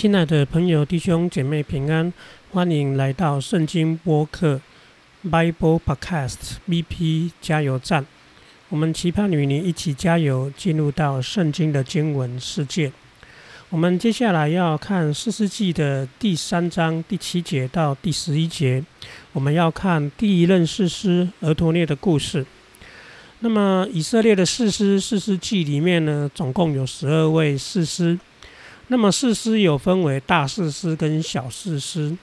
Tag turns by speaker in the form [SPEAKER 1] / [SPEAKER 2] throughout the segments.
[SPEAKER 1] 亲爱的朋友、弟兄姐妹平安，欢迎来到圣经播客 Bible Podcast BP 加油站。我们期盼与你一起加油，进入到圣经的经文世界。我们接下来要看四世纪的第三章第七节到第十一节，我们要看第一任士师俄陀涅的故事。那么以色列的士师四世纪里面呢，总共有十二位士师。那么四师有分为大四师跟小四师。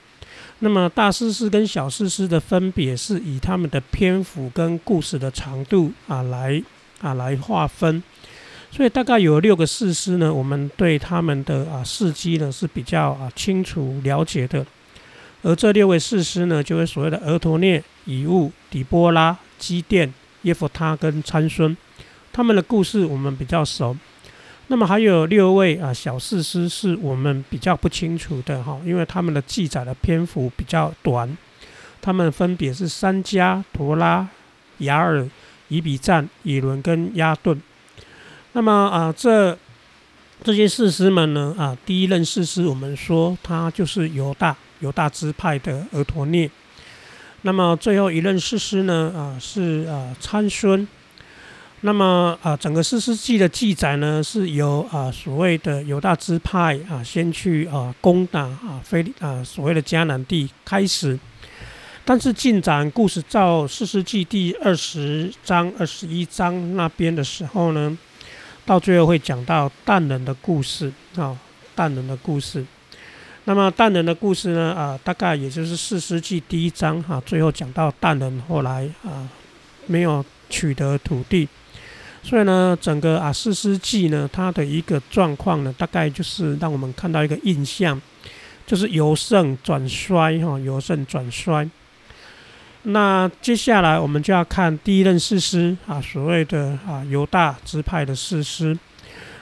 [SPEAKER 1] 那么大四师跟小四师的分别是以他们的篇幅跟故事的长度啊来啊来划分。所以大概有六个四师呢，我们对他们的啊事迹呢是比较啊清楚了解的。而这六位四师呢，就是所谓的俄陀涅、以物、底波拉、基甸、耶弗他跟参孙，他们的故事我们比较熟。那么还有六位啊小士师是我们比较不清楚的哈，因为他们的记载的篇幅比较短。他们分别是三加、陀拉、雅尔、以比赞、以伦跟亚顿。那么啊，这这些士师们呢啊，第一任士师我们说他就是犹大犹大支派的俄陀涅。那么最后一任士师呢啊是啊参孙。那么啊，整个四世纪的记载呢，是由啊所谓的犹大支派啊先去啊攻打啊非啊所谓的迦南地开始，但是进展故事到四世纪第二十章、二十一章那边的时候呢，到最后会讲到但人的故事啊，但人的故事。那么但人的故事呢啊，大概也就是四世纪第一章哈，最后讲到但人后来啊没有取得土地。所以呢，整个啊四世纪呢，它的一个状况呢，大概就是让我们看到一个印象，就是由盛转衰哈，由盛转衰。那接下来我们就要看第一任士师啊，所谓的啊犹大支派的士师。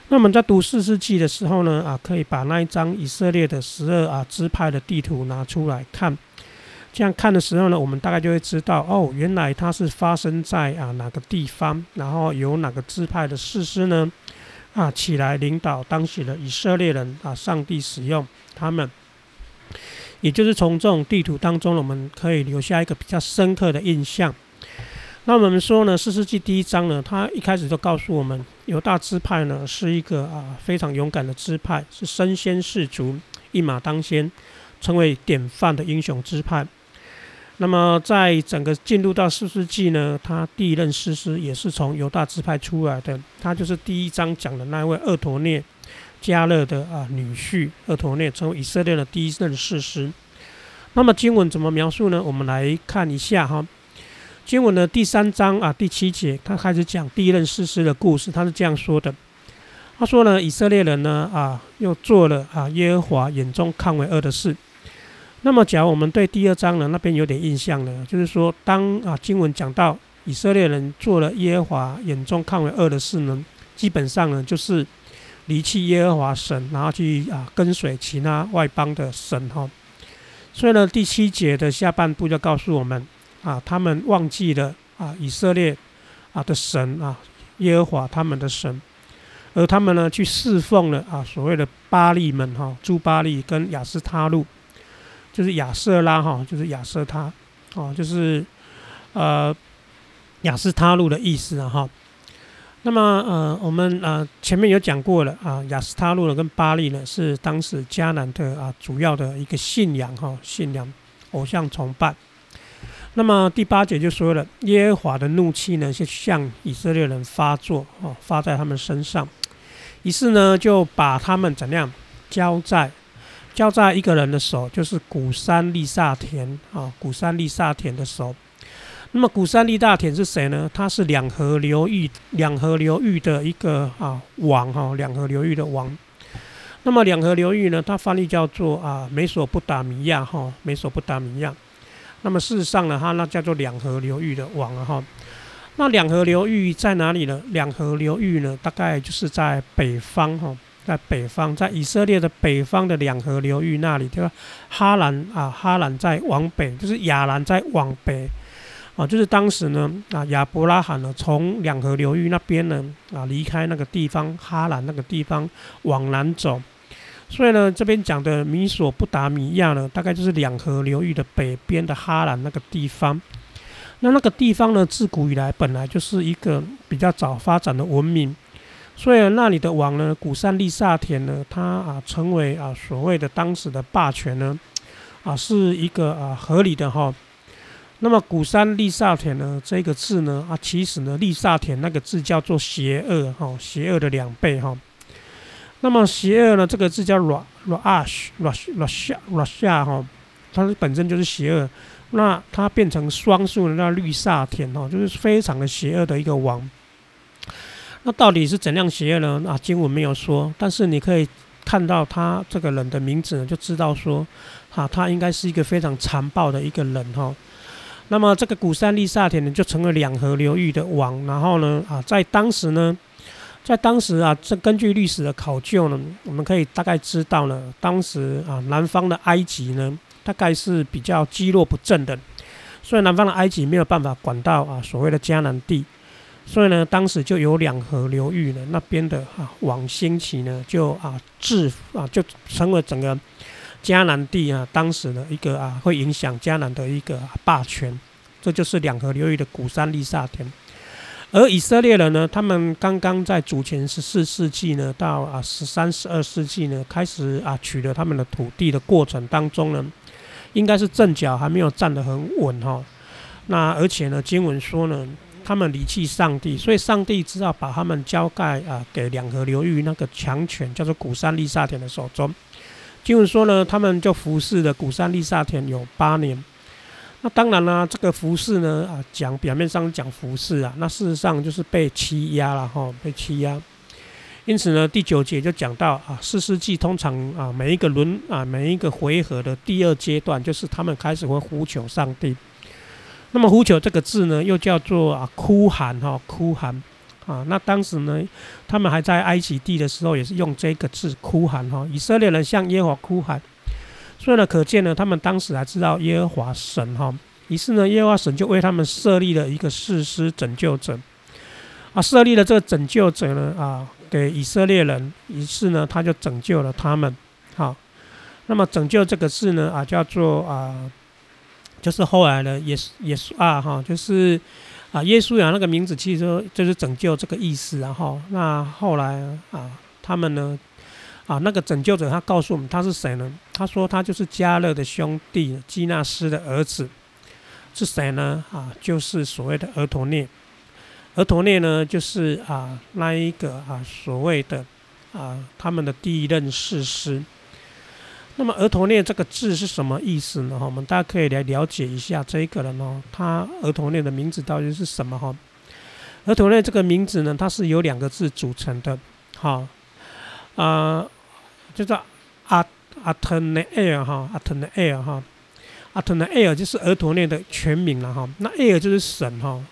[SPEAKER 1] 那我们在读四世纪的时候呢，啊可以把那一张以色列的十二啊支派的地图拿出来看。这样看的时候呢，我们大概就会知道哦，原来它是发生在啊哪个地方，然后由哪个支派的士师呢啊起来领导当时的以色列人啊，上帝使用他们，也就是从这种地图当中，我们可以留下一个比较深刻的印象。那我们说呢，四世纪第一章呢，他一开始就告诉我们，犹大支派呢是一个啊非常勇敢的支派，是身先士卒，一马当先，成为典范的英雄支派。那么，在整个进入到四世纪呢，他第一任士师也是从犹大支派出来的，他就是第一章讲的那位厄陀涅加勒的啊女婿，厄陀涅成为以色列的第一任士师。那么经文怎么描述呢？我们来看一下哈，经文的第三章啊第七节，他开始讲第一任士师的故事，他是这样说的：他说呢，以色列人呢啊又做了啊耶和华眼中看为恶的事。那么，假如我们对第二章呢那边有点印象呢，就是说，当啊经文讲到以色列人做了耶和华眼中看为恶的事呢，基本上呢就是离弃耶和华神，然后去啊跟随其他外邦的神哈。所以呢，第七节的下半部就告诉我们啊，他们忘记了啊以色列啊的神啊耶和华他们的神，而他们呢去侍奉了啊所谓的巴利们哈，朱巴利跟亚斯他路。就是亚瑟拉哈，就是亚瑟他，哦，就是呃亚斯他路的意思啊哈。那么呃，我们呃前面有讲过了啊，亚斯他路呢跟巴利呢是当时迦南的啊主要的一个信仰哈，信仰偶像崇拜。那么第八节就说了，耶和华的怒气呢是向以色列人发作哦，发在他们身上，于是呢就把他们怎样交在。交在一个人的手，就是古山利萨田啊，古山利萨田的手。那么古山利大田是谁呢？他是两河流域两河流域的一个啊王哈，两河流域的王。那么两河流域呢，它翻译叫做啊美索不达米亚哈，美索不达米亚。那么事实上呢，它那叫做两河流域的王哈。那两河流域在哪里呢？两河流域呢，大概就是在北方哈。在北方，在以色列的北方的两河流域那里，对吧？哈兰啊，哈兰在往北，就是亚兰在往北，啊，就是当时呢，啊，亚伯拉罕呢，从两河流域那边呢，啊，离开那个地方，哈兰那个地方往南走，所以呢，这边讲的米索不达米亚呢，大概就是两河流域的北边的哈兰那个地方。那那个地方呢，自古以来本来就是一个比较早发展的文明，所以那里的王呢，古山利萨田呢，他啊成为啊所谓的当时的霸权呢，啊是一个啊合理的哈。那么古山利萨田呢，这个字呢，啊其实呢，利萨田那个字叫做邪恶哈，邪恶的两倍哈。那么邪恶呢，这个字叫 ra rash rash rash rash 哈，它本身就是邪恶。那它变成双数的那绿萨田哦，就是非常的邪恶的一个王。那到底是怎样邪恶呢？啊，经文没有说，但是你可以看到他这个人的名字，就知道说，哈，他应该是一个非常残暴的一个人哈。那么这个古山利萨田呢，就成了两河流域的王。然后呢，啊，在当时呢，在当时啊，这根据历史的考究呢，我们可以大概知道呢，当时啊，南方的埃及呢。大概是比较积弱不振的，所以南方的埃及没有办法管到啊所谓的迦南地，所以呢，当时就有两河流域呢那边的啊往兴起呢，就啊治啊就成为整个迦南地啊当时的一个啊会影响迦南的一个霸权，这就是两河流域的古山利萨田。而以色列人呢，他们刚刚在主前十四世纪呢到啊十三十二世纪呢开始啊取得他们的土地的过程当中呢。应该是阵脚还没有站得很稳哈，那而且呢，经文说呢，他们离弃上帝，所以上帝知道把他们交盖啊给两河流域那个强权叫做古山利萨田的手中。经文说呢，他们就服侍了古山利萨田有八年。那当然呢，这个服侍呢啊讲表面上讲服侍啊，那事实上就是被欺压了哈，被欺压。因此呢，第九节就讲到啊，四世纪通常啊，每一个轮啊，每一个回合的第二阶段，就是他们开始会呼求上帝。那么呼求这个字呢，又叫做啊哭喊哈，哭喊啊。那当时呢，他们还在埃及地的时候，也是用这个字哭喊哈。以色列人向耶和华哭喊，所以呢，可见呢，他们当时还知道耶和华神哈。于是呢，耶和华神就为他们设立了一个誓师拯救者啊，设立了这个拯救者呢啊。给以色列人，于是呢，他就拯救了他们。好，那么拯救这个字呢，啊，叫做啊，就是后来呢，也是也是啊，哈，就是啊，耶稣啊那个名字，其实就是拯救这个意思。然后，那后来啊，他们呢，啊，那个拯救者他告诉我们他是谁呢？他说他就是加勒的兄弟基纳斯的儿子，是谁呢？啊，就是所谓的俄陀涅。俄陀涅呢，就是啊那一个啊所谓的啊他们的第一任士师。那么俄陀涅这个字是什么意思呢？哈，我们大家可以来了解一下这个人哦，他俄陀涅的名字到底是什么？哈，俄陀涅这个名字呢，它是由两个字组成的，哈啊，叫做阿阿特内尔哈，阿特内尔哈，阿特内尔就是俄陀涅的全名了哈。那埃尔就是神哈。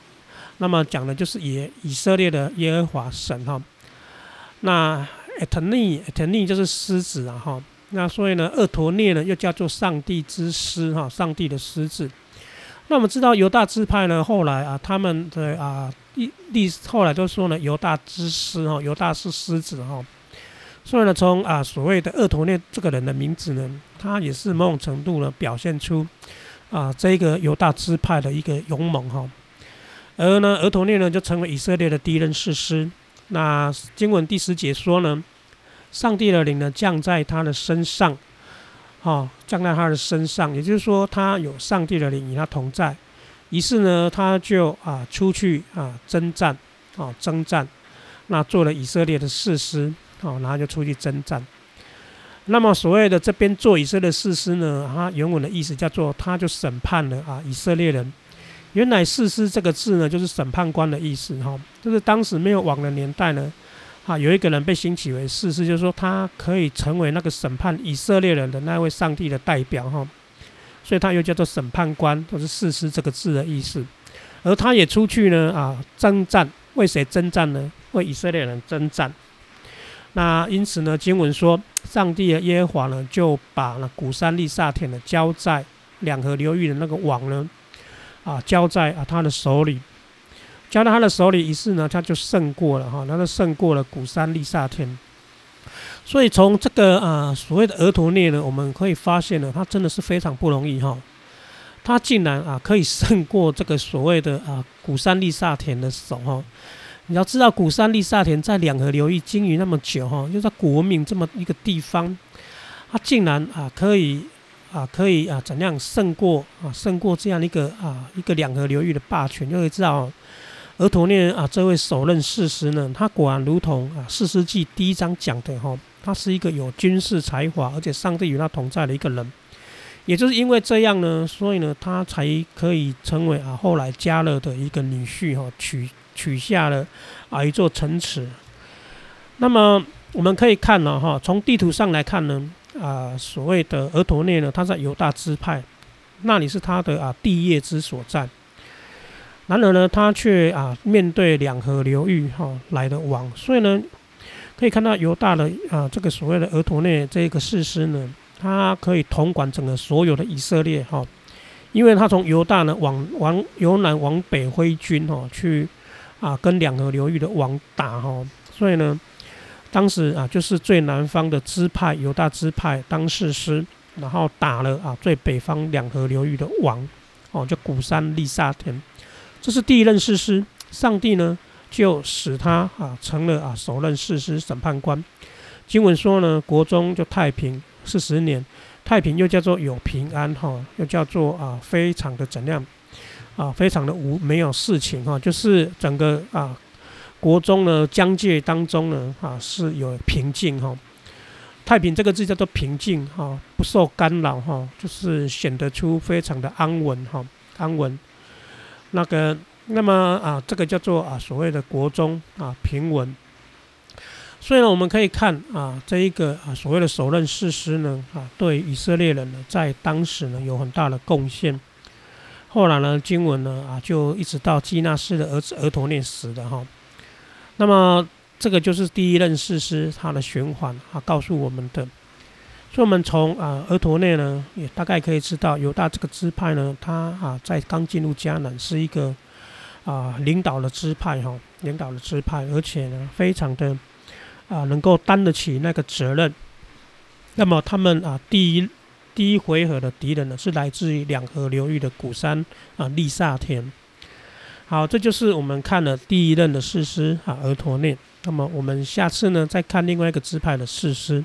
[SPEAKER 1] 那么讲的就是以以色列的耶和华神哈，那 etni，etni 就是狮子啊哈，那所以呢，厄陀涅呢又叫做上帝之狮哈，上帝的狮子。那我们知道犹大支派呢，后来啊，他们的啊历历后来都说呢，犹大之狮哈，犹大是狮子哈。所以呢，从啊所谓的厄陀涅这个人的名字呢，他也是某种程度呢表现出啊这个犹大支派的一个勇猛哈。而呢，厄陀涅呢就成为以色列的第一任士师。那经文第十节说呢，上帝的灵呢降在他的身上，哈，降在他的身上，也就是说他有上帝的灵与他同在。于是呢，他就啊出去啊征战，啊征战，那做了以色列的士师，哦，然后就出去征战。那么所谓的这边做以色列士师呢，他原文的意思叫做他就审判了啊以色列人。原来“士师”这个字呢，就是审判官的意思哈。就是当时没有网的年代呢，啊，有一个人被兴起为士师，就是说他可以成为那个审判以色列人的那位上帝的代表哈。所以他又叫做审判官，或是士师这个字的意思。而他也出去呢啊征战，为谁征战呢？为以色列人征战。那因此呢，经文说，上帝的耶和华呢，就把那古山利萨田呢交在两河流域的那个网呢。啊，交在啊他的手里，交到他的手里，于是呢，他就胜过了哈，他就胜过了古山利萨天。所以从这个啊所谓的额陀涅呢，我们可以发现呢，他真的是非常不容易哈。他竟然啊可以胜过这个所谓的啊古山利萨田的手哈。你要知道，古山利萨田在两河流域经营那么久哈，就在古文明这么一个地方，他竟然啊可以啊可以啊怎样胜过啊胜过这样一个啊一个两河流域的霸权，就会知道。而陀涅啊，这位首任士师呢，他果然如同啊《四世纪》第一章讲的哈，他是一个有军事才华，而且上帝与他同在的一个人。也就是因为这样呢，所以呢，他才可以成为啊后来加勒的一个女婿哈，取取下了啊一座城池。那么我们可以看了哈，从地图上来看呢，啊所谓的俄陀涅呢，他在犹大支派，那里是他的啊地业之所在。然而呢，他却啊面对两河流域哈来的王，所以呢，可以看到犹大的啊这个所谓的俄陀内这个士师呢，他可以统管整个所有的以色列哈，因为他从犹大呢往往由南往北挥军哈去啊跟两河流域的王打哈，所以呢，当时啊就是最南方的支派犹大支派当士师，然后打了啊最北方两河流域的王哦，叫古山利萨田。这是第一任士师，上帝呢就使他啊成了啊首任士师审判官。经文说呢，国中就太平四十年，太平又叫做有平安哈，又叫做啊非常的怎样啊，非常的无没有事情哈，就是整个啊国中呢疆界当中呢啊是有平静哈。太平这个字叫做平静哈，不受干扰哈，就是显得出非常的安稳哈，安稳。那个，那么啊，这个叫做啊所谓的国中啊平稳。所以呢，我们可以看啊，这一个啊所谓的首任士师呢啊，对以色列人呢，在当时呢有很大的贡献。后来呢，经文呢啊，就一直到基纳斯的儿子额陀念死的哈。那么这个就是第一任士师他的循环啊，告诉我们的。所以，我们从啊额陀内呢，也大概可以知道，犹大这个支派呢，他啊在刚进入迦南是一个啊领导的支派哈，领导的支派，而且呢，非常的啊能够担得起那个责任。那么，他们啊第一第一回合的敌人呢，是来自于两河流域的古山啊利萨田。好，这就是我们看了第一任的士师啊额陀内。那么，我们下次呢，再看另外一个支派的士师。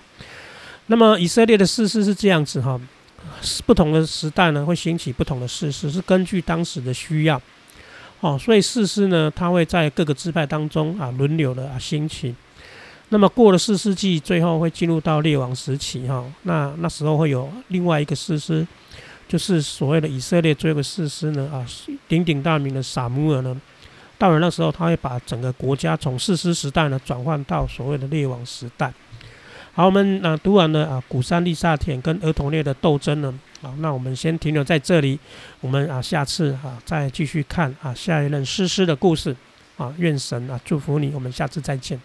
[SPEAKER 1] 那么以色列的事实是这样子哈，不同的时代呢会兴起不同的事实，是根据当时的需要，哦，所以事实呢它会在各个支派当中啊轮流的啊兴起。那么过了四世纪，最后会进入到列王时期哈，那那时候会有另外一个事实，就是所谓的以色列最后事实呢啊鼎鼎大名的撒母耳呢，到了那时候他会把整个国家从事实时代呢转换到所谓的列王时代。好，我们啊读完了啊古山丽萨田跟儿童列的斗争呢，好，那我们先停留在这里，我们啊下次啊再继续看啊下一任诗诗的故事啊，愿神啊祝福你，我们下次再见。